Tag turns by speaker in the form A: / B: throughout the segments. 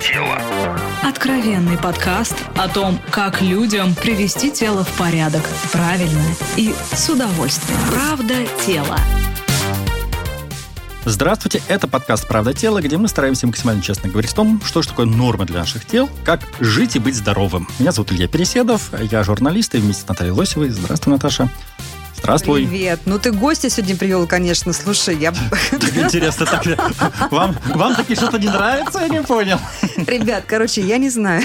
A: тело».
B: Откровенный подкаст о том, как людям привести тело в порядок правильно и с удовольствием. Правда тело.
C: Здравствуйте, это подкаст «Правда тела», где мы стараемся максимально честно говорить о том, что же такое норма для наших тел, как жить и быть здоровым. Меня зовут Илья Переседов, я журналист и вместе с Натальей Лосевой. Здравствуй, Наташа. Здравствуй.
D: Привет. Ну, ты гостя сегодня привел, конечно. Слушай, я...
C: Так интересно, так, вам, вам таки что-то не нравится? Я не понял.
D: Ребят, короче, я не знаю.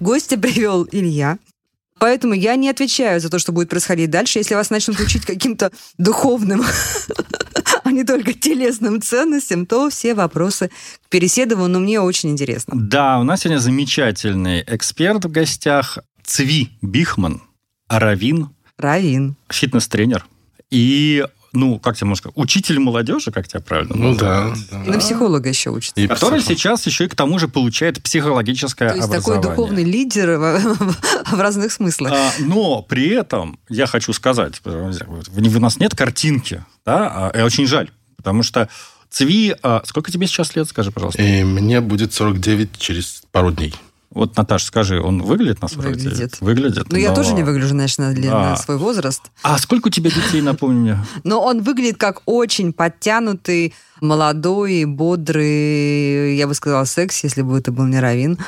D: Гостя привел Илья. Поэтому я не отвечаю за то, что будет происходить дальше. Если вас начнут учить каким-то духовным, а не только телесным ценностям, то все вопросы к Переседову, но мне очень интересно.
C: Да, у нас сегодня замечательный эксперт в гостях. Цви Бихман, Равин,
D: Равин.
C: фитнес-тренер. И, ну, как тебе можно сказать, учитель молодежи, как тебя правильно
E: Ну да.
D: И на психолога еще учится.
E: И
C: Который
E: психо-
C: сейчас еще и к тому же получает психологическое
D: То есть такой
C: образование.
D: духовный лидер в, в разных смыслах.
C: А, но при этом я хочу сказать, э, у нас нет картинки, да, а, и очень жаль, потому что Цви, а, сколько тебе сейчас лет, скажи, пожалуйста?
E: И мне будет 49 через пару дней.
C: Вот, Наташа, скажи, он выглядит на 49?
D: Выглядит.
C: Выглядит.
D: Ну, я
C: но-
D: тоже не выгляжу, знаешь, на,
C: Да.
D: на свой возраст.
C: А сколько у тебя детей, напомни мне?
D: Но он выглядит как очень подтянутый, молодой, бодрый, я бы сказала, секс, если бы это был не Равин.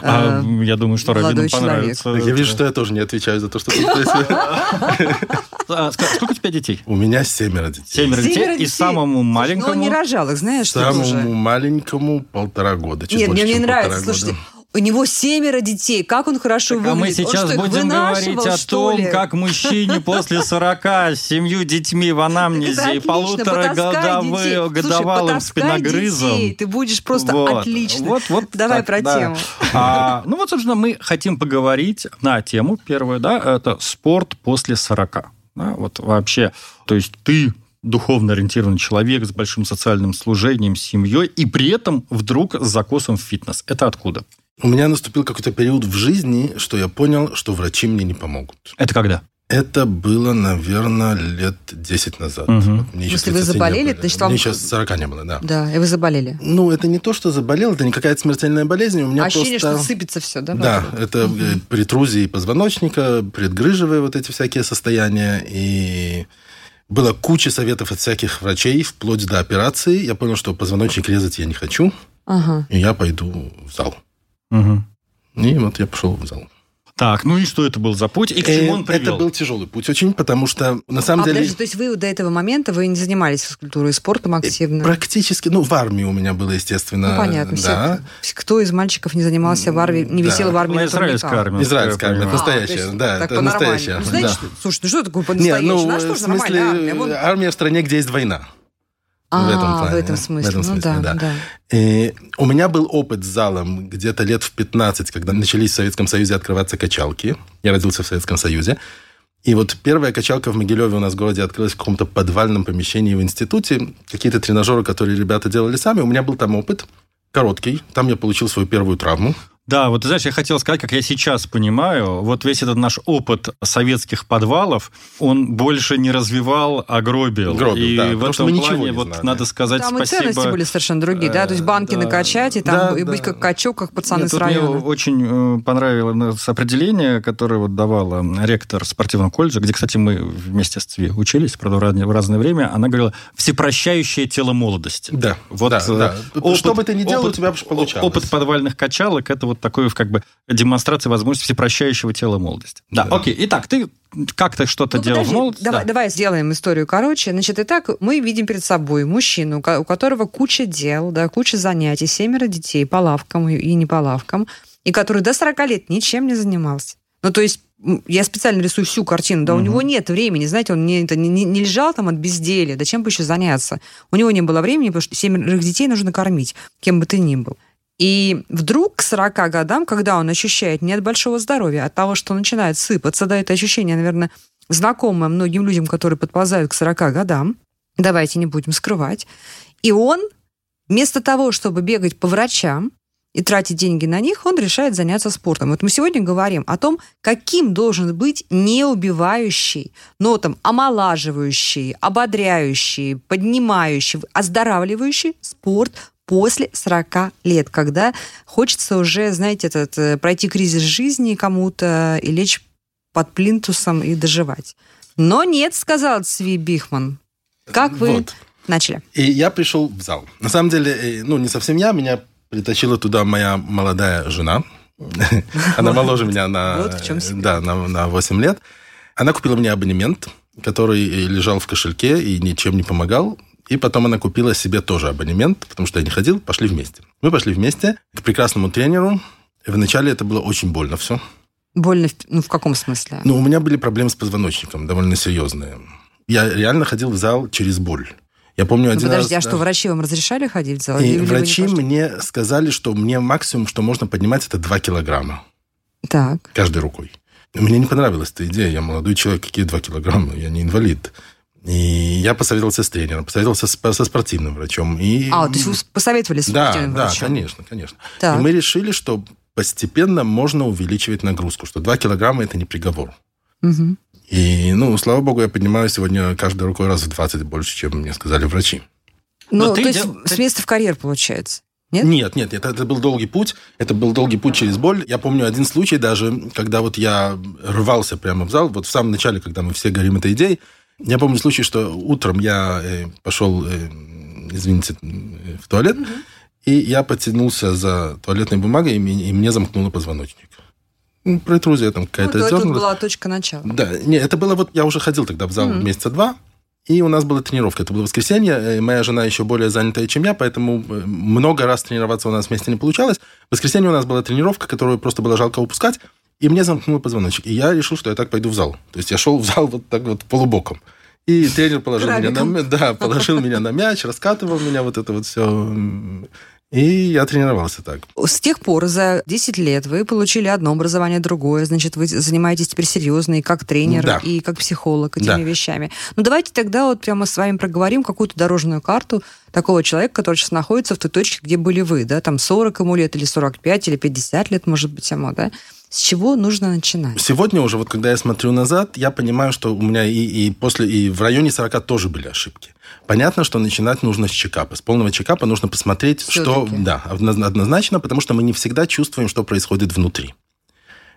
C: А, я думаю, что Равину
D: человек.
C: понравится.
E: Я вижу, что я тоже не отвечаю за то, что.
C: А, Сколько у тебя детей?
E: У меня семеро детей.
C: Семеро детей. И самому
D: Но он
C: маленькому...
D: не рожал их, знаешь, что
E: Самому маленькому полтора года. чуть
D: Нет,
E: больше,
D: мне не нравится.
E: полтора
D: Слушайте,
E: года.
D: У него семеро детей. Как он хорошо
C: Так, а
D: выглядит.
C: мы
D: Он
C: сейчас
D: их
C: будем говорить о том, как мужчине после 40 с семью детьми в анамнезе и.
D: Слушай,
C: годовалым спиногрызом.
D: Ты будешь просто отлично.
C: Вот, вот
D: Давай про тему.
C: А, ну вот, собственно, мы хотим поговорить на тему первую, да, это спорт после 40. Да, вот вообще, то есть ты духовно ориентированный человек с большим социальным служением, семьей, и при этом вдруг с закосом в фитнес. Это откуда?
E: У меня наступил какой-то период в жизни, что я понял, что врачи мне не помогут.
C: Это когда?
E: Это было, наверное, лет 10 назад. Вот мне еще
D: Если вы
E: 30 не
D: заболели,
E: было.
D: значит, вам-
E: Мне сейчас 40 не было, да.
D: Да, и вы заболели.
E: Ну, это не то, что заболел, это не какая-то смертельная болезнь. У меня
D: Ощущение,
E: просто...
D: что сыпется все, да?
E: Да,
D: вокруг?
E: это э, претрузии позвоночника, предгрыжевые вот эти всякие состояния. И было куча советов от всяких врачей, вплоть до операции. Я понял, что позвоночник резать я не хочу,
D: Ага.
E: и я пойду в зал.
C: Мгм.
E: И вот я пошел в зал.
C: Так, ну и что это был за путь, и к
E: Э,
C: чему он привел?
E: Это был тяжелый путь очень, потому что на самом
D: А,
E: деле...
D: подожди, то есть вы до этого момента вы не занимались физкультурой и спортом активно?
E: Практически, ну, в армии у меня было, естественно.
D: Ну, понятно. все-
E: Да.
D: кто из мальчиков не занимался в армии, не
E: Да.
D: висел в армии
C: Ну, израильская армия.
E: Израильская армия.
D: А,
E: настоящая,
D: есть
E: да, это настоящая.
D: Ну, знаете,
E: да.
D: слушай, ну что такое по-настоящему?
E: ну,
D: Наш тоже
E: в смысле,
D: нормальная армия. Вон-
E: армия в стране, где есть война.
D: А,
E: в этом плане,
D: в этом
E: в
D: смысле.
E: этом
D: ну
E: смысле,
D: да,
E: да.
D: да.
E: И у меня был опыт с залом где-то лет в 15, когда начались в Советском Союзе открываться качалки. Я родился в Советском Союзе. И вот первая качалка в Могилеве у нас в городе открылась в каком-то подвальном помещении в институте. Какие-то тренажеры, которые ребята делали сами. У меня был там опыт короткий. Там я получил свою первую травму.
C: Да, вот ты знаешь, я хотел сказать, как я сейчас понимаю, вот весь этот наш опыт советских подвалов, он больше не развивал, а гробил.
E: Гробил,
C: и
E: да,
C: в этом
E: мы ничего
C: плане,
E: не
C: вот
E: знали.
C: надо сказать
D: Там и
C: спасибо.
D: ценности были совершенно другие, да? То есть банки
C: Э, да.
D: накачать и, там,
E: Да,
D: и быть
E: да.
D: как качок, как пацаны
C: Нет,
D: с
C: тут мне
D: района.
C: очень э, понравилось определение, которое вот давала ректор спортивного колледжа, где, кстати, мы вместе с ЦВИ учились, правда, в разное, время. Она говорила «всепрощающее тело молодости».
E: Да,
C: Вот,
E: да,
C: э,
E: да. Что бы ты ни делал, у тебя бы получалось.
C: Опыт подвальных качалок – это вот такой как бы демонстрация возможности всепрощающего тела молодости. Да,
E: Да.
C: окей. Итак, ты как-то что-то
D: Ну,
C: делал
D: подожди,
C: в молодости?
D: давай,
C: Да.
D: давай сделаем историю короче. Значит, итак, мы видим перед собой мужчину, у ко- у которого куча дел, да, куча занятий, семеро детей по лавкам и- не по лавкам, и который до 40 лет ничем не занимался. Ну, то есть я специально рисую всю картину, да, у
C: Мгм.
D: него нет времени, знаете, он не, это не, не- не лежал там от безделия, да чем бы еще заняться. У него не было времени, потому что семерых детей нужно кормить, кем бы ты ни был. И вдруг к 40 годам, когда он ощущает не от большого здоровья, а от того, что начинает сыпаться, да, это ощущение, наверное, знакомое многим людям, которые подползают к 40 годам, давайте не будем скрывать, и он вместо того, чтобы бегать по врачам и тратить деньги на них, он решает заняться спортом. Вот мы сегодня говорим о том, каким должен быть неубивающий, но там омолаживающий, ободряющий, поднимающий, оздоравливающий спорт после 40 лет, когда хочется уже, знаете, этот, э, пройти кризис жизни кому-то и лечь под плинтусом и доживать. Но нет, сказал Цви Бихман. Как вы
E: Вот.
D: начали?
E: И я пришел в зал. На самом деле, э, ну, не совсем я, меня притащила туда моя молодая жена. Она моложе меня на,
D: Вот в чем
E: да, на, на 8 лет. Она купила мне абонемент, который э, лежал в кошельке и ничем не помогал. И потом она купила себе тоже абонемент, потому что я не ходил, пошли вместе. Мы пошли вместе к прекрасному тренеру. И вначале это было очень больно все.
D: Больно, ну, в каком смысле?
E: Но у меня были проблемы с позвоночником, довольно серьезные. Я реально ходил в зал через боль. Я помню
D: Ну,
E: один
D: подожди,
E: раз...
D: а
E: да.
D: что, врачи вам разрешали ходить в зал?
E: И
D: не
E: врачи мне сказали, что мне максимум, что можно поднимать, это 2 килограмма
D: Так.
E: каждой рукой. Мне не понравилась эта идея. Я молодой человек, какие 2 килограмма? Я не инвалид. И я посоветовался с тренером, посоветовался с- со спортивным врачом. И...
D: А, то есть вы посоветовали с
E: Да,
D: спортивным
E: да,
D: врачом?
E: конечно, конечно.
D: Так.
E: И мы решили, что постепенно можно увеличивать нагрузку, что 2 килограмма – это не приговор.
D: Мгм.
E: И, ну, слава богу, я поднимаю сегодня каждой рукой раз в 20 больше, чем мне сказали врачи.
D: Ну,
C: Но
D: то есть
C: дел-
D: с места в карьер, получается. Нет?
E: Нет, нет, это, это был долгий путь. Это был долгий путь через боль. Я помню один случай даже, когда вот я рвался прямо в зал, вот в самом начале, когда мы все горим этой идеей. Я помню случай, что утром я э, пошел, э, извините, в туалет, и я потянулся за туалетной бумагой, и, мне- и мне замкнуло позвоночник. Ну, Протрузия там
D: Ну,
E: какая-то
D: то тут
E: дернулась.
D: была точка начала.
E: Да, не, это было вот, я уже ходил тогда в зал
D: Мгм.
E: месяца два, и у нас была тренировка. Это было воскресенье, э, моя жена еще более занятая, чем я, поэтому много раз тренироваться у нас вместе не получалось. В воскресенье у нас была тренировка, которую просто было жалко упускать, и мне замкнуло позвоночник. И я решил, что я так пойду в зал. То есть я шел в зал вот так вот полубоком. И тренер положил меня на, да, положил меня на мяч, раскатывал меня, вот это вот все. И я тренировался так.
D: С тех пор за 10 лет вы получили одно образование, другое. Значит, вы занимаетесь теперь серьезно и как тренер,
E: Да.
D: и как психолог этими
E: Да.
D: вещами. Ну, давайте тогда вот прямо с вами проговорим какую-то дорожную карту такого человека, который сейчас находится в той точке, где были вы, да, там 40 ему лет, или 45, или 50 лет, может быть, ему, да? С чего нужно начинать?
E: Сегодня уже, вот когда я смотрю назад, я понимаю, что у меня и, и после, и в районе 40 тоже были ошибки. Понятно, что начинать нужно с чекапа. С полного чекапа нужно посмотреть, что...
D: Всё-таки.
E: Да, одно- однозначно, потому что мы не всегда чувствуем, что происходит внутри.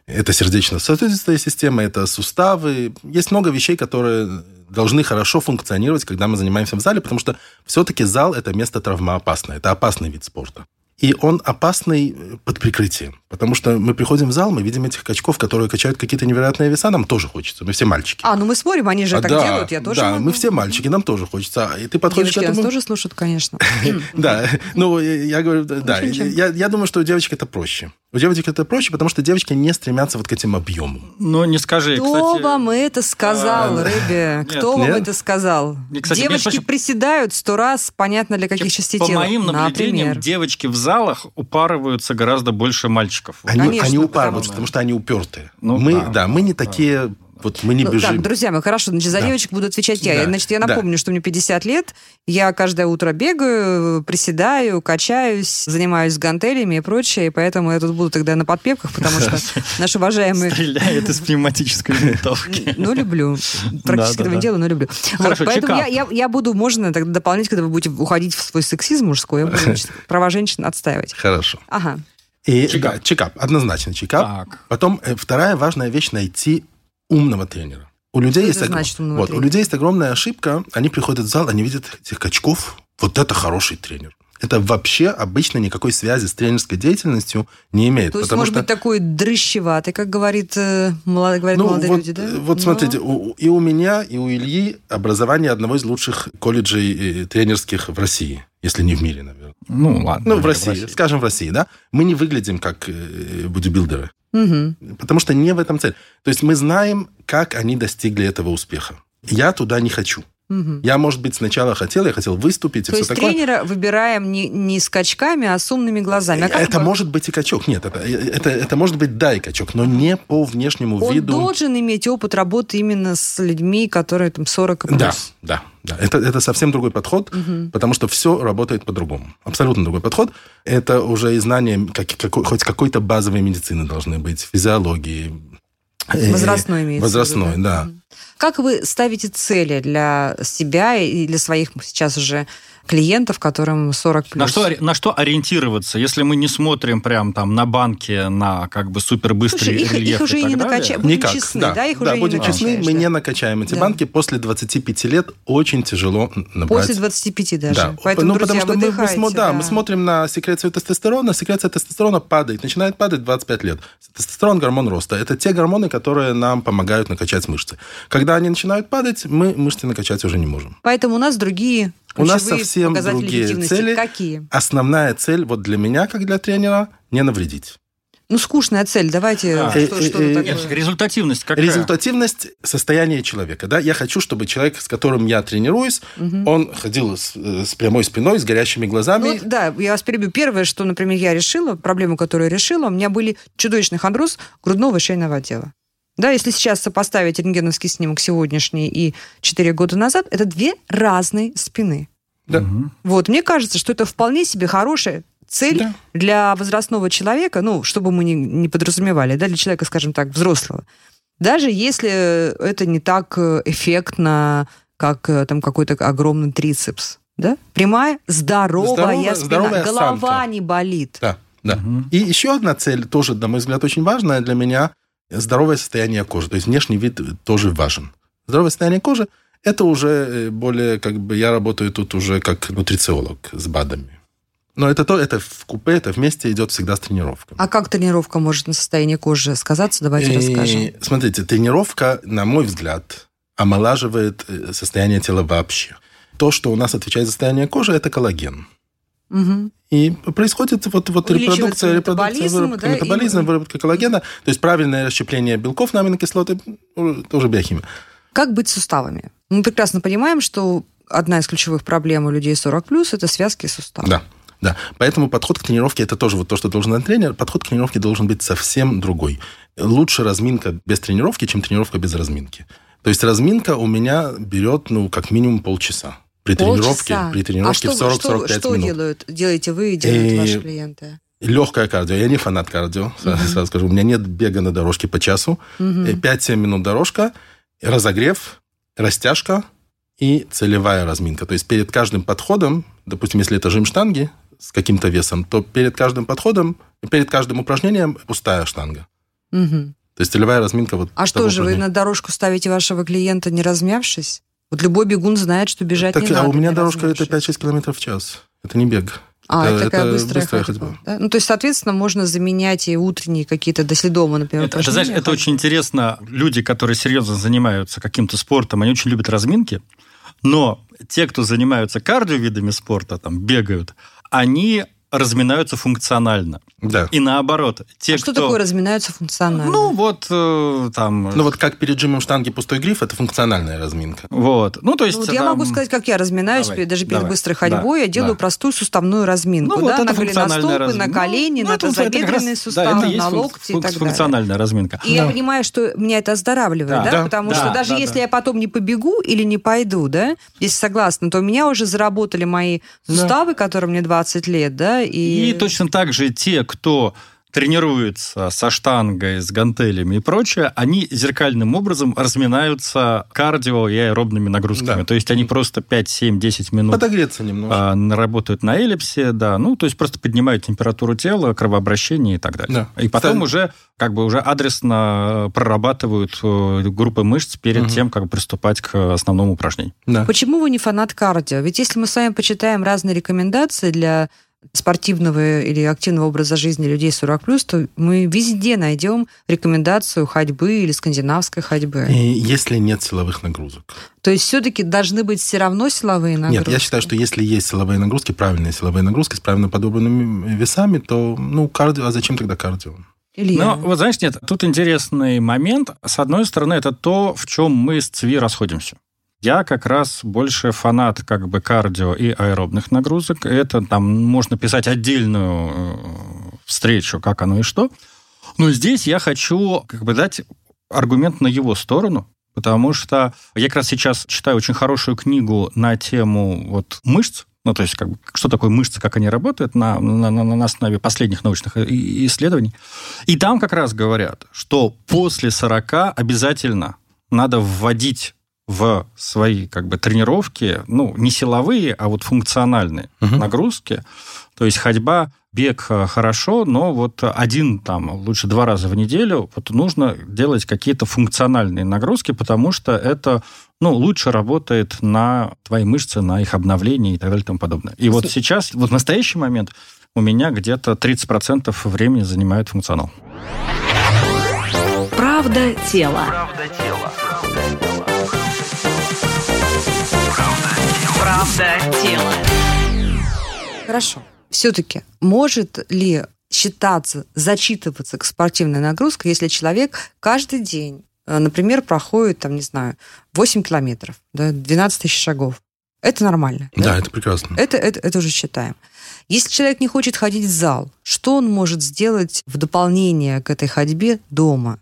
E: Это сердечно-сосудистая система, это суставы. Есть много вещей, которые должны хорошо функционировать, когда мы занимаемся в зале, потому что все-таки зал – это место травмоопасное, это опасный вид спорта. И он опасный э, под прикрытием. Потому что мы приходим в зал, мы видим этих качков, которые качают какие-то невероятные веса, нам тоже хочется. Мы все мальчики.
D: А, ну мы смотрим, они же
E: А,
D: так
E: да,
D: делают, я тоже
E: Да,
D: могу.
E: мы все мальчики, нам тоже хочется. И ты подходишь
D: Девочки
E: к
D: нас
E: этому...
D: тоже слушают, конечно.
E: Да, ну, я говорю, да, я, думаю, что у девочек это проще. У девочек это проще, потому что девочки не стремятся вот к этим объемам.
C: Ну, не скажи,
D: Кто
C: кстати...
D: вам это сказал,
E: А,
D: Рыбе?
C: нет,
D: Кто вам
E: нет.
D: это сказал? Девочки приседают сто раз, понятно, для каких частей
C: По
D: тела.
C: моим наблюдениям,
D: Например.
C: девочки в залах упарываются гораздо больше мальчиков.
E: Они,
D: Конечно,
E: они упарываются, потому что они упертые.
C: Ну,
E: мы,
C: да,
E: да, мы не такие, вот мы не
D: Ну,
E: бежим.
D: так, друзья мои, хорошо, значит, за
E: Да.
D: девочек буду отвечать я.
E: Да.
D: Значит, я
E: Да.
D: напомню, что мне 50 лет, я каждое утро бегаю, приседаю, качаюсь, занимаюсь гантелями и прочее, и поэтому я тут буду тогда на подпевках, потому что наш уважаемый...
C: Стреляет из пневматической винтовки.
D: Ну, люблю. Практически
C: Да, да,
D: этого не
C: да.
D: делаю, но люблю.
C: Хорошо,
D: поэтому я, буду, можно тогда дополнить, когда вы будете уходить в свой сексизм мужской, я буду права женщин отстаивать.
E: Хорошо.
D: Ага.
E: И,
C: Чекап.
E: Да, чекап, однозначно чекап.
C: Так.
E: Потом э, вторая важная вещь – найти умного тренера. У людей, есть огром-
D: значит
E: вот, у людей есть огромная ошибка. Они приходят в зал, они видят этих качков. Вот это хороший тренер. Это вообще обычно никакой связи с тренерской деятельностью не имеет.
D: То есть,
E: потому
D: может
E: что
D: быть, такой дрыщеватый, как говорит, э, молод- говорят
E: Ну,
D: молодые
E: вот,
D: люди, да?
E: Вот
D: Но-
E: смотрите, у- и у меня, и у Ильи образование одного из лучших колледжей э, тренерских в России, если не в мире, наверное.
C: Ну, ладно.
E: Ну, в
C: наверное,
E: России, скажем, в России, да? Мы не выглядим как э, бодибилдеры,
D: Мгм.
E: потому что не в этом цель. То есть мы знаем, как они достигли этого успеха. Я туда не хочу.
D: Мгм.
E: Я, может быть, сначала хотел, я хотел выступить и
D: То
E: все
D: есть
E: такое.
D: тренера выбираем не, не скачками, а с умными глазами. А
E: это
D: бы-
E: может быть и качок. Нет, это, это, это может быть да и качок, но не по внешнему
D: Он
E: виду.
D: должен иметь опыт работы именно с людьми, которые там 40 и плюс.
E: Да, да, да. Это, это совсем другой подход, потому что все работает по-другому. Абсолютно другой подход. Это уже и знания, как, какой- хоть какой-то базовой медицины должны быть, физиологии. э,
D: Возрастной имеется
E: Возрастной,
D: да.
E: да.
D: Как вы ставите цели для себя и для своих сейчас уже клиентов, которым 40 плюс.
C: На что, на что ориентироваться, если мы не смотрим прям там на банки, на как бы супербыстрые
D: Слушай, их,
C: рельефы
D: их уже и не накачаем. Будем
E: Никак,
D: честны,
E: да.
D: да, их
E: да,
D: уже
E: будем
D: не
E: честны, мы
D: да.
E: не накачаем эти
D: Да.
E: банки. После 25 лет очень тяжело набрать.
D: После 25 даже.
E: Да,
D: Поэтому,
E: ну,
D: друзья,
E: потому что мы, мы смо- да, мы смотрим на секрецию тестостерона, секреция тестостерона падает, начинает падать в 25 лет. Тестостерон – гормон роста. Это те гормоны, которые нам помогают накачать мышцы. Когда они начинают падать, мы мышцы накачать уже не можем.
D: Поэтому у нас другие
E: У нас совсем другие цели.
D: Какие?
E: Основная цель вот для меня, как для тренера, не навредить.
D: Ну, скучная цель. Давайте
C: А.
D: что,
E: Э,
D: что-то
E: э, э,
D: такое.
C: Нет, результативность какая?
E: Результативность состояния человека. Да? Я хочу, чтобы человек, с которым я тренируюсь, он ходил с, э, с прямой спиной, с горящими глазами.
D: Ну, да, я вас перебью. Первое, что, например, я решила, проблему, которую я решила, у меня были чудовищный хондроз грудного и шейного отдела. Да, если сейчас сопоставить рентгеновский снимок сегодняшний и 4 года назад, это две разные спины.
E: Да.
D: Вот, мне кажется, что это вполне себе хорошая цель
E: Да.
D: для возрастного человека, ну, чтобы мы не, не подразумевали, да, для человека, скажем так, взрослого. Даже если это не так эффектно, как э, там какой-то огромный трицепс. Да? Прямая, здоровая
E: Здоровая-
D: спина,
E: здоровая
D: голова
E: осанка.
D: не болит.
E: Да, да.
C: Мгм.
E: И еще одна цель, тоже, на мой взгляд, очень важная для меня, здоровое состояние кожи. То есть внешний вид тоже важен. Здоровое состояние кожи – это уже э, более, как бы, я работаю тут уже как нутрициолог с БАДами. Но это то, это в купе, это вместе идет всегда с тренировками.
D: А как тренировка может на состояние кожи сказаться? Давайте
E: И,
D: расскажем.
E: Смотрите, тренировка, на мой взгляд, омолаживает э, состояние тела вообще. То, что у нас отвечает за состояние кожи, это коллаген. И происходит вот, вот репродукция, репродукция,
D: метаболизм,
E: выработка
D: да, и-
E: метаболизма, выработка коллагена, то есть правильное расщепление белков на аминокислоты, ну, тоже биохимия.
D: Как быть с суставами? Мы прекрасно понимаем, что одна из ключевых проблем у людей 40+, это связки суставов.
E: Да, да. Поэтому подход к тренировке, это тоже вот то, что должен знать тренер, подход к тренировке должен быть совсем другой. Лучше разминка без тренировки, чем тренировка без разминки. То есть разминка у меня берет, ну, как минимум полчаса. При тренировке,
D: Полчаса.
E: при тренировке
D: а
E: в
D: что,
E: 40-45
D: что, что
E: минут.
D: делают, делаете вы и делают
E: И-
D: ваши клиенты?
E: Легкое кардио. Я не фанат кардио, сразу скажу. У меня нет бега на дорожке по часу. Э, 5-7 минут дорожка, разогрев, растяжка и целевая разминка. То есть перед каждым подходом, допустим, если это жим штанги с каким-то весом, то перед каждым подходом, перед каждым упражнением пустая штанга.
D: Мгм.
E: То есть целевая разминка вот
D: А что же, вы на дорожку ставите вашего клиента, не размявшись? Вот любой бегун знает, что бежать
E: Так,
D: не
E: а
D: надо.
E: у меня дорожка это
D: размявшись.
E: 5-6 километров в час. Это не бег.
D: А, это,
E: это
D: такая быстрая,
E: быстрая
D: ходьба.
E: ходьба.
D: да? Ну, то есть, соответственно, можно заменять и утренние какие-то до дома, например,
C: Это, это, знаешь, это очень интересно. Люди, которые серьезно занимаются каким-то спортом, они очень любят разминки. Но те, кто занимаются кардиовидами спорта, там, бегают, они разминаются функционально.
E: Да.
C: И наоборот, те,
D: А что
C: кто...
D: такое разминаются функционально?
C: Ну, вот э, там...
E: Ну вот как перед жимом штанги пустой гриф, это функциональная разминка.
C: Вот. Ну, то есть...
D: Ну, вот я
C: там-
D: могу сказать, как я разминаюсь,
C: Давай,
D: даже перед
C: давай.
D: быстрой ходьбой,
C: Да,
D: я делаю
C: да.
D: простую суставную разминку,
C: Ну, вот
D: да,
C: это
D: на голеностопы,
C: разминка.
D: на колени,
C: Ну,
D: на
C: раз-
D: тазобедренные
C: да,
D: суставы,
C: это и есть
D: на
C: функ-
D: локти и
C: функ-
D: так далее.
C: функциональная разминка.
D: И я понимаю, что меня это оздоравливает,
E: Да,
D: да,
E: да,
D: потому
C: да,
D: что даже
C: да,
D: если
C: да.
D: я потом не побегу или не пойду, да, если согласна, то у меня уже заработали мои суставы, которым мне 20 лет, да, и...
C: И точно так же те, кто тренируется со штангой, с гантелями и прочее, они зеркальным образом разминаются кардио и аэробными нагрузками.
E: Да.
C: То есть они просто 5, 7, 10 минут
E: Подогреться немножко.
C: а, работают на эллипсе, да, ну, то есть просто поднимают температуру тела, кровообращение и так далее.
E: Да.
C: И потом
E: Кстати-
C: уже как бы уже адресно прорабатывают э, группы мышц перед
E: Мгм.
C: тем, как приступать к основному упражнению.
E: Да.
D: Почему вы не фанат кардио? Ведь если мы с вами почитаем разные рекомендации для спортивного или активного образа жизни людей 40+, то мы везде найдем рекомендацию ходьбы или скандинавской ходьбы.
E: И если нет силовых нагрузок.
D: То есть все-таки должны быть все равно силовые нагрузки?
E: Нет, я считаю, что если есть силовые нагрузки, правильные силовые нагрузки с правильно подобранными весами, то, ну, кардио, а зачем тогда кардио?
D: Илья,
C: Ну, вот знаешь, нет, тут интересный момент. С одной стороны, это то, в чем мы с ЦВИ расходимся. Я как раз больше фанат как бы кардио и аэробных нагрузок. Это там можно писать отдельную э, встречу, как оно и что. Но здесь я хочу как бы дать аргумент на его сторону, потому что я как раз сейчас читаю очень хорошую книгу на тему вот мышц, ну, то есть, как бы, что такое мышцы, как они работают на, на, на- основе последних научных исследований. И там как раз говорят, что после 40 обязательно надо вводить в свои как бы тренировки, ну, не силовые, а вот функциональные угу. нагрузки. То есть ходьба, бег э, хорошо, но вот один там, лучше два раза в неделю, вот нужно делать какие-то функциональные нагрузки, потому что это ну, лучше работает на твои мышцы, на их обновление и так далее и тому подобное. И вот сейчас, вот в настоящий момент у меня где-то 30% времени занимает функционал.
B: Правда тело. Правда тело.
D: Правда тело. Хорошо. Все-таки может ли считаться, зачитываться к спортивной нагрузке, если человек каждый день Э, например, проходит, там, не знаю, 8 километров, да, 12 тысяч шагов. Это нормально.
E: Да, да это прекрасно.
D: Это, это, это уже считаем. Если человек не хочет ходить в зал, что он может сделать в дополнение к этой ходьбе дома?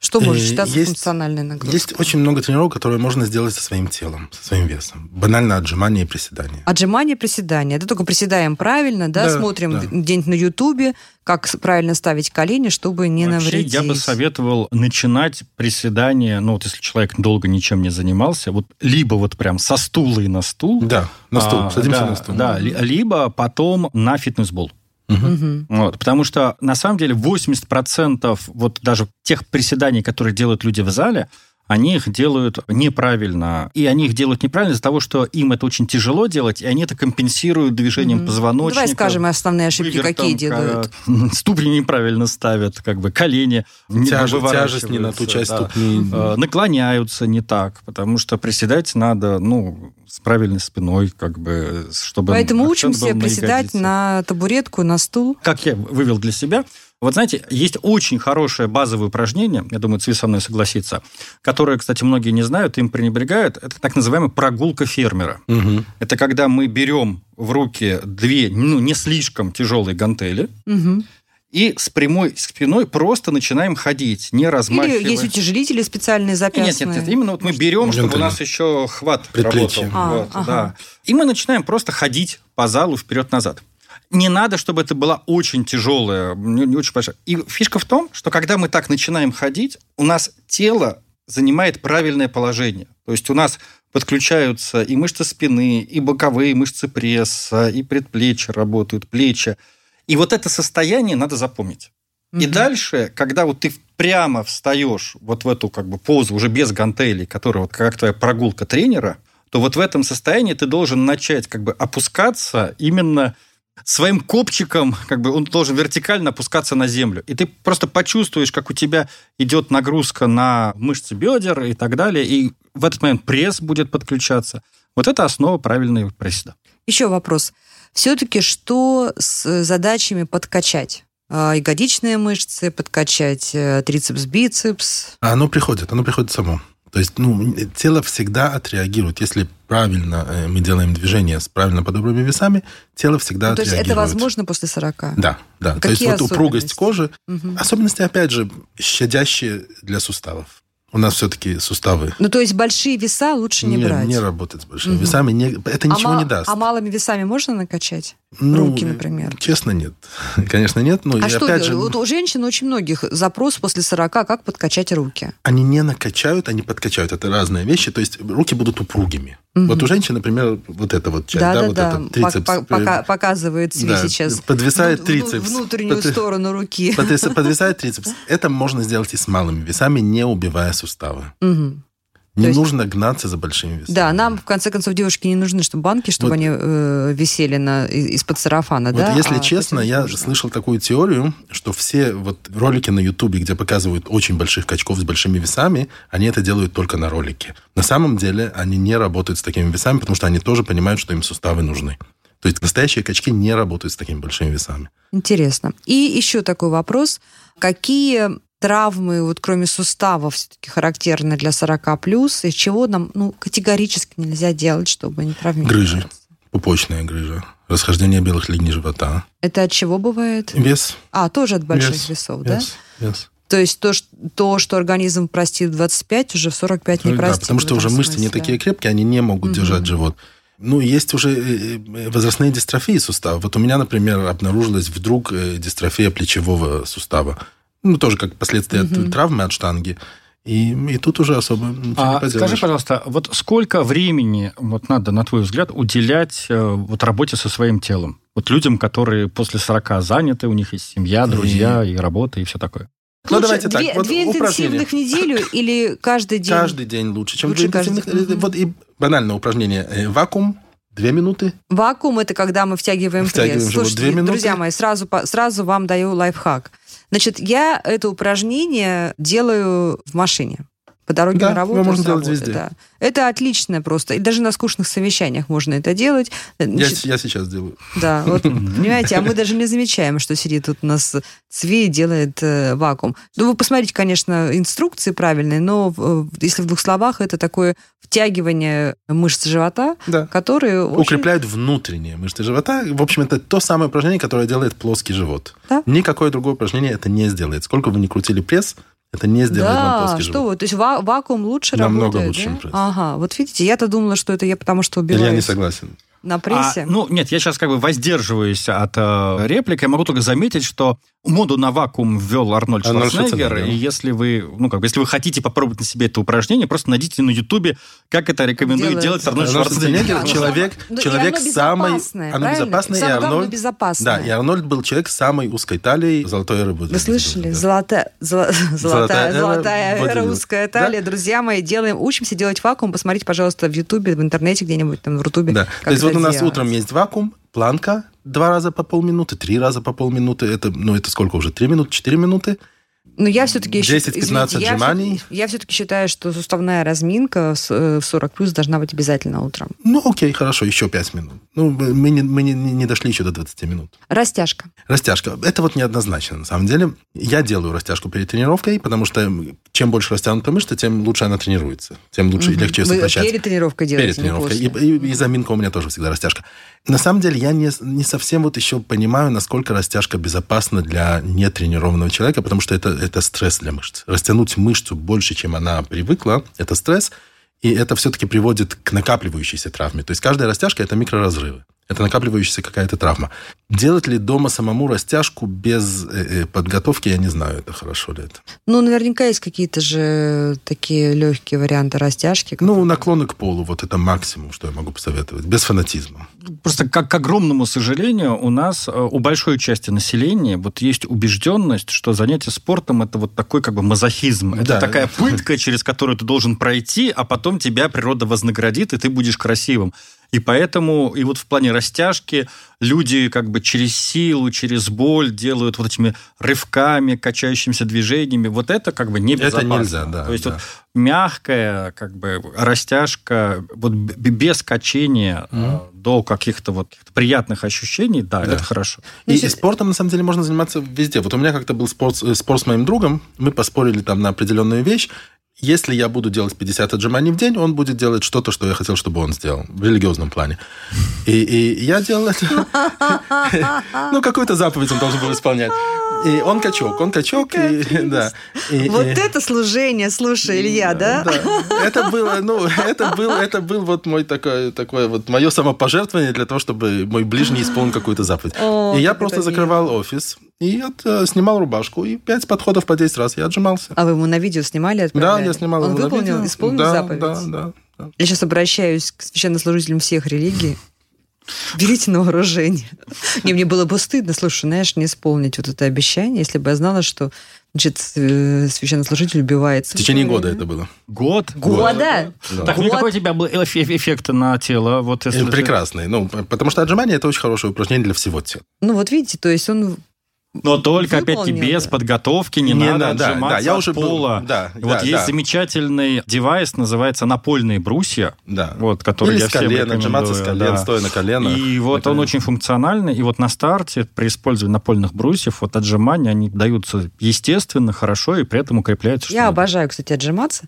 D: Что может э, считаться есть, функциональной нагрузкой?
E: Есть очень много тренировок, которые можно сделать со своим телом, со своим весом. Банально отжимание и приседания.
D: Отжимание и приседания. Это только приседаем правильно, да, да смотрим да. где-нибудь на Ютубе, как правильно ставить колени, чтобы не Вообще, навредить.
C: я бы советовал начинать приседание, ну вот если человек долго ничем не занимался, вот либо вот прям со стула и на стул.
E: Да, на стул, а, садимся
C: да,
E: на стул.
C: Да, либо потом на фитнес-бол. Угу. Вот, потому что, на самом деле, 80% вот даже тех приседаний, которые делают люди в зале, они их делают неправильно. И они их делают неправильно из-за того, что им это очень тяжело делать, и они это компенсируют движением mm-hmm. позвоночника.
D: Давай скажем основные ошибки, какие делают.
C: Ступни неправильно ставят, как бы колени
E: Тяж, не Тяжесть не на ту часть да. ступни.
C: Э, наклоняются не так, потому что приседать надо, ну, с правильной спиной, как бы, чтобы...
D: Поэтому учимся приседать на табуретку, на стул.
C: Как я вывел для себя, вот знаете, есть очень хорошее базовое упражнение, я думаю, Цви со мной согласится, которое, кстати, многие не знают, им пренебрегают. Это так называемая прогулка фермера. Угу. Это когда мы берем в руки две, ну, не слишком тяжелые гантели, угу и с прямой спиной просто начинаем ходить, не размахивая.
D: Или есть утяжелители специальные запястные?
C: Нет, нет, нет. Именно вот мы берем, чтобы у нас еще хват работал. А, вот, ага. да. И мы начинаем просто ходить по залу вперед-назад. Не надо, чтобы это была очень тяжелая, не, не очень большая. И фишка в том, что когда мы так начинаем ходить, у нас тело занимает правильное положение. То есть у нас подключаются и мышцы спины, и боковые мышцы пресса, и предплечья работают, плечи. И вот это состояние надо запомнить. Угу. И дальше, когда вот ты прямо встаешь вот в эту как бы позу уже без гантелей, которая вот как твоя прогулка тренера, то вот в этом состоянии ты должен начать как бы опускаться именно своим копчиком, как бы он должен вертикально опускаться на землю. И ты просто почувствуешь, как у тебя идет нагрузка на мышцы бедер и так далее, и в этот момент пресс будет подключаться. Вот это основа правильной приседа.
D: Еще вопрос. Все-таки что с задачами подкачать? А, ягодичные мышцы, подкачать э, трицепс, бицепс.
E: Оно приходит, оно приходит само. То есть, ну, тело всегда отреагирует. Если правильно э, мы делаем движение с правильно подобранными весами, тело всегда ну,
D: то
E: отреагирует.
D: То есть это возможно после 40?
E: Да, да. Какие то есть вот упругость кожи, угу. особенности, опять же, щадящие для суставов. У нас все-таки суставы.
D: Ну, то есть большие веса лучше не, не брать?
E: Не работать с большими угу. весами. Не, это а ничего
D: а
E: не даст.
D: А малыми весами можно накачать? Ну, Руки, например?
E: Честно, нет. Конечно, нет. Но
D: а что,
E: опять же,
D: вот у женщин очень многих запрос после 40, как подкачать руки?
E: Они не накачают, они подкачают. Это разные вещи. То есть руки будут упругими. Угу. Вот у женщин, например, вот эта вот часть, да, да, да, вот да. этот трицепс.
D: Пока, показывает Сви да, сейчас.
E: Подвисает трицепс.
D: Внутреннюю Под, сторону руки.
E: Подвисает трицепс. Это можно сделать и с малыми весами, не убивая суставы. Угу. Не есть, нужно гнаться за большими весами.
D: Да, нам, в конце концов, девушки не нужны, чтобы банки, чтобы вот, они э, висели на, из-под сарафана,
E: вот
D: да?
E: если а честно, я нужно. слышал такую теорию, что все вот ролики на Ютубе, где показывают очень больших качков с большими весами, они это делают только на ролике. На самом деле они не работают с такими весами, потому что они тоже понимают, что им суставы нужны. То есть настоящие качки не работают с такими большими весами.
D: Интересно. И еще такой вопрос. Какие травмы, вот кроме суставов, все-таки характерны для 40 плюс, и чего нам ну, категорически нельзя делать, чтобы не травмироваться?
E: Грыжи, пупочная грыжа, расхождение белых линий живота.
D: Это от чего бывает?
E: Вес.
D: А, тоже от больших вес. весов,
E: вес. да? Вес.
D: То есть то, то, что организм простит в 25, уже в 45 не простит.
E: Да, потому что уже мышцы не такие крепкие, они не могут угу. держать живот. Ну, есть уже э, э, возрастные дистрофии сустава. Вот у меня, например, обнаружилась вдруг э, дистрофия плечевого сустава ну, тоже как последствия угу. от травмы от штанги. И, и тут уже особо ничего
C: а
E: не поделаешь.
C: Скажи, пожалуйста, вот сколько времени вот надо, на твой взгляд, уделять э, вот работе со своим телом? Вот людям, которые после 40 заняты, у них есть семья, друзья и, и работа, и все такое.
E: Ну,
D: Лучше
E: давайте так.
D: две,
E: вот
D: две
E: упражнения.
D: интенсивных в неделю или каждый день?
E: Каждый день лучше, чем
D: Лучше
E: две интенсивных.
D: каждый-
E: Вот и банальное упражнение. Э, Вакуум, две минуты.
D: Вакуум это когда мы втягиваем,
E: Втягиваем
D: пресс.
E: живот.
D: Слушайте,
E: Две минуты.
D: друзья мои, сразу, сразу вам даю лайфхак. Значит, я это упражнение делаю в машине. По дороге
E: Да,
D: на работу.
E: его можно делать
D: работы,
E: везде.
D: да. Это отлично просто. И даже на скучных совещаниях можно это делать.
E: Я,
D: Значит,
E: я сейчас делаю.
D: Да, вот, понимаете, а мы даже не замечаем, что сидит тут у нас Цви и делает э, вакуум. Ну, вы посмотрите, конечно, инструкции правильные, но э, если в двух словах, это такое втягивание мышц живота,
E: Да.
D: которые очень...
E: Укрепляют внутренние мышцы живота. В общем, это то самое упражнение, которое делает плоский живот.
D: Да.
E: Никакое другое упражнение это не сделает. Сколько вы ни крутили пресс, это не сделает
D: Да,
E: плоский
D: что
E: живот.
D: вы, то есть ва- вакуум лучше
E: Намного
D: работает,
E: лучше,
D: да? Ага, вот видите, я-то думала, что это я потому что
E: Или я не согласен.
D: На прессе.
C: А, ну, нет, я сейчас как бы воздерживаюсь от э, реплик. Я могу только заметить, что моду на вакуум ввел Арнольд Шварценеггер. И если вы, ну, как бы, если вы хотите попробовать на себе это упражнение, просто найдите на Ютубе, как это рекомендует
D: Делает.
C: делать Арнольд Шварценеггер.
E: Шварценеггер
D: Да,
E: человек,
D: ну, и
E: человек
D: оно
E: самый... Оно безопасное, и Арнольд...
D: безопасное.
E: Да, и Арнольд был человек с самой узкой талией золотой эры
D: Вы слышали?
E: Да.
D: Золотая, золо- золотая,
E: эра
D: золотая эра,
E: бодибилдинга.
D: узкая талия. Друзья мои, делаем, учимся делать вакуум. Посмотрите, пожалуйста, в Ютубе, в интернете где-нибудь, там, в Рутубе.
E: Да. То есть вот у нас
D: делать.
E: утром есть вакуум, планка два раза по полминуты, три раза по полминуты. Это, ну, это сколько уже? Три минуты, четыре минуты?
D: Ну, я все-таки...
E: 10-15 отжиманий.
D: Я все-таки считаю, что суставная разминка э, в 40 плюс должна быть обязательно утром.
E: Ну, окей, хорошо, еще пять минут. Ну, мы не, мы не, не дошли еще до 20 минут.
D: Растяжка.
E: Растяжка. Это вот неоднозначно, на самом деле. Я делаю растяжку перед тренировкой, потому что чем больше растянута мышца, тем лучше она тренируется. Тем лучше и легче сокращать.
D: перед тренировкой делаете,
E: Перед тренировкой. И, и- и заминка у меня тоже всегда растяжка. На самом деле я не, не совсем вот еще понимаю, насколько растяжка безопасна для нетренированного человека, потому что это, это стресс для мышц. Растянуть мышцу больше, чем она привыкла, это стресс, и это все-таки приводит к накапливающейся травме. То есть каждая растяжка – это микроразрывы. Это накапливающаяся какая-то травма. Делать ли дома самому растяжку без э, э, подготовки, я не знаю, это хорошо ли это.
D: Ну, наверняка есть какие-то же такие легкие варианты растяжки.
E: Ну, наклоны к полу, вот это максимум, что я могу посоветовать, без фанатизма.
C: Просто как к огромному сожалению, у нас, э, у большой части населения, вот есть убежденность, что занятие спортом это вот такой как бы мазохизм. Это
E: Да.
C: такая пытка, через которую ты должен пройти, а потом тебя природа вознаградит, и ты будешь красивым. И поэтому, и вот в плане растяжки, люди как бы через силу, через боль делают вот этими рывками, качающимися движениями. Вот это как бы небезопасно.
E: нельзя, да,
C: То есть
E: да.
C: вот мягкая как бы растяжка, вот без качения э, до каких-то вот приятных ощущений, да,
E: Да.
C: это хорошо.
E: И, и спортом, на самом деле, можно заниматься везде. Вот у меня как-то был спор, с- спор с моим другом, мы поспорили там на определенную вещь. Если я буду делать 50 отжиманий в день, он будет делать что-то, что я хотел, чтобы он сделал, в религиозном плане. И, и я делал это... Ну, какую-то заповедь он должен был исполнять. И он качок, он качок, и, да. И-
D: Вот
E: и-
D: это служение, слушай, Илья, да?
E: Это было, ну, это был, это был вот мой такой, такое вот мое самопожертвование для того, чтобы мой ближний исполнил какую-то заповедь.
D: О,
E: и я просто закрывал офис и от- э, снимал рубашку, и пять подходов по 10 раз я отжимался.
D: А вы ему на видео снимали,
E: Да,
D: отправляли?
E: я снимал
D: Он
E: его на
D: выполнил,
E: видео.
D: исполнил
E: да,
D: заповедь?
E: Да, да, да.
D: Я сейчас обращаюсь к священнослужителям всех религий. Берите на вооружение. Не, мне было бы стыдно, слушай, знаешь, не исполнить вот это обещание, если бы я знала, что значит, э, священнослужитель убивается.
E: В течение года это было.
C: Год?
D: Года?
E: Да.
C: Так, ну какой у тебя был эф- эффект на тело? Вот если
E: Э, Прекрасный. Ну, потому что отжимание это очень хорошее упражнение для всего тела.
D: Ну вот видите, то есть он...
C: Но только, опять-таки, без
D: да.
C: подготовки не,
E: Не
C: надо
E: надо, да,
C: отжиматься
E: да, я
C: от
E: уже был-
C: пола.
E: да,
C: И вот
E: да,
C: есть
E: да.
C: замечательный девайс, называется напольные брусья,
E: Да.
C: вот, который
E: Или
C: я
E: с
C: всем
E: колена, отжиматься с колен,
C: да.
E: стоя на коленах.
C: И вот
E: На
C: он очень функциональный. И вот на старте при использовании напольных брусьев вот отжимания, они даются естественно, хорошо, и при этом укрепляются.
D: Я обожаю, кстати, отжиматься.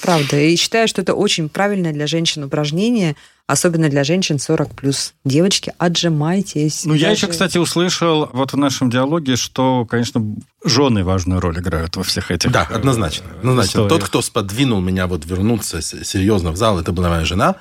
D: Правда. И считаю, что это очень правильное для женщин упражнение, особенно для женщин 40 плюс. Девочки, отжимайтесь.
C: Ну, я
D: Даже-
C: еще, кстати, услышал вот в нашем диалоге, что, конечно, жены важную роль играют во всех этих
E: Да,
C: э,
E: однозначно. однозначно.
C: историях.
E: Тот, кто сподвинул меня вот вернуться серьезно в зал, это была моя жена.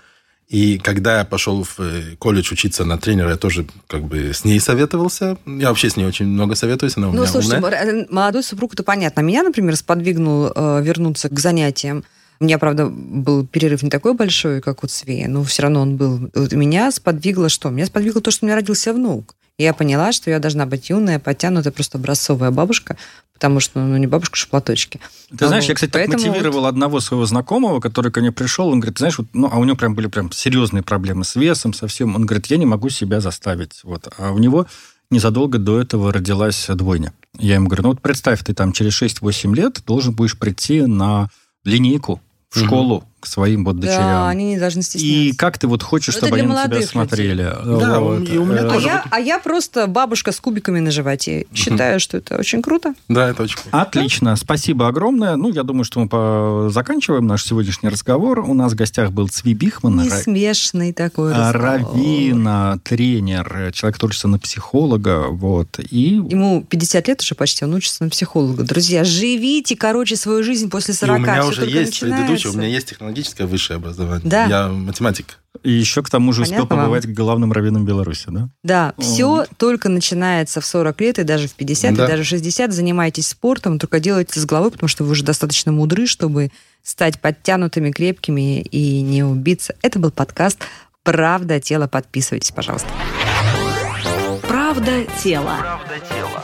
E: И когда я пошел в э, колледж учиться на тренера, я тоже как бы с ней советовался. Я вообще с ней очень много советуюсь, она у
D: Ну,
E: меня
D: слушайте,
E: умная.
D: м- молодой супруг, это понятно. Меня, например, сподвигнул э, вернуться к занятиям. У меня, правда, был перерыв не такой большой, как у Цвея, но все равно он был. Вот меня сподвигло что? Меня сподвигло то, что у меня родился внук. И я поняла, что я должна быть юная, подтянутая, просто образцовая бабушка, потому что, ну, не бабушка, а платочки.
C: Ты знаешь,
D: Вот.
C: я, кстати, так
D: Поэтому
C: мотивировал одного своего знакомого, который ко мне пришел, он говорит, знаешь, вот, ну, а у него прям были прям серьезные проблемы с весом, совсем. Он говорит, я не могу себя заставить. Вот. А у него незадолго до этого родилась двойня. Я ему говорю, ну вот представь, ты там через 6-8 лет должен будешь прийти на линейку в школу к своим вот дочерям.
D: Да, они не должны
C: И
D: стесняться.
C: как ты вот хочешь,
D: Ну,
C: чтобы они на тебя смотрели?
E: Да,
C: Вот.
E: и у меня
C: Э,
D: А
E: тоже
D: я, а я просто бабушка с кубиками на животе. Считаю, что это очень круто.
E: Да, это очень круто.
C: Отлично, спасибо огромное. Ну, я думаю, что мы заканчиваем наш сегодняшний разговор. У нас в гостях был Цви Бихман,
D: Не смешный такой
C: а,
D: разговор.
C: раввин, тренер, человек, который учится на психолога. Вот. И
D: Ему 50 лет уже почти, он учится на психолога. Друзья, живите, короче, свою жизнь после 40.
E: и у меня
D: Всё
E: уже есть
D: начинается.
E: предыдущее, у меня есть технологическое высшее образование.
D: Да.
E: Я математик.
C: И еще к тому же успел
D: Понятно вам?
C: побывать главным раввином Беларуси, да?
D: Да,
C: О.
D: все только начинается в 40 лет, и даже в 50,
E: Да.
D: и даже в 60. Занимайтесь спортом, только делайте с головой, потому что вы уже достаточно мудры, чтобы стать подтянутыми, крепкими и не убиться. Это был подкаст «Правда тело». Подписывайтесь, пожалуйста.
B: Правда тело. Правда тело.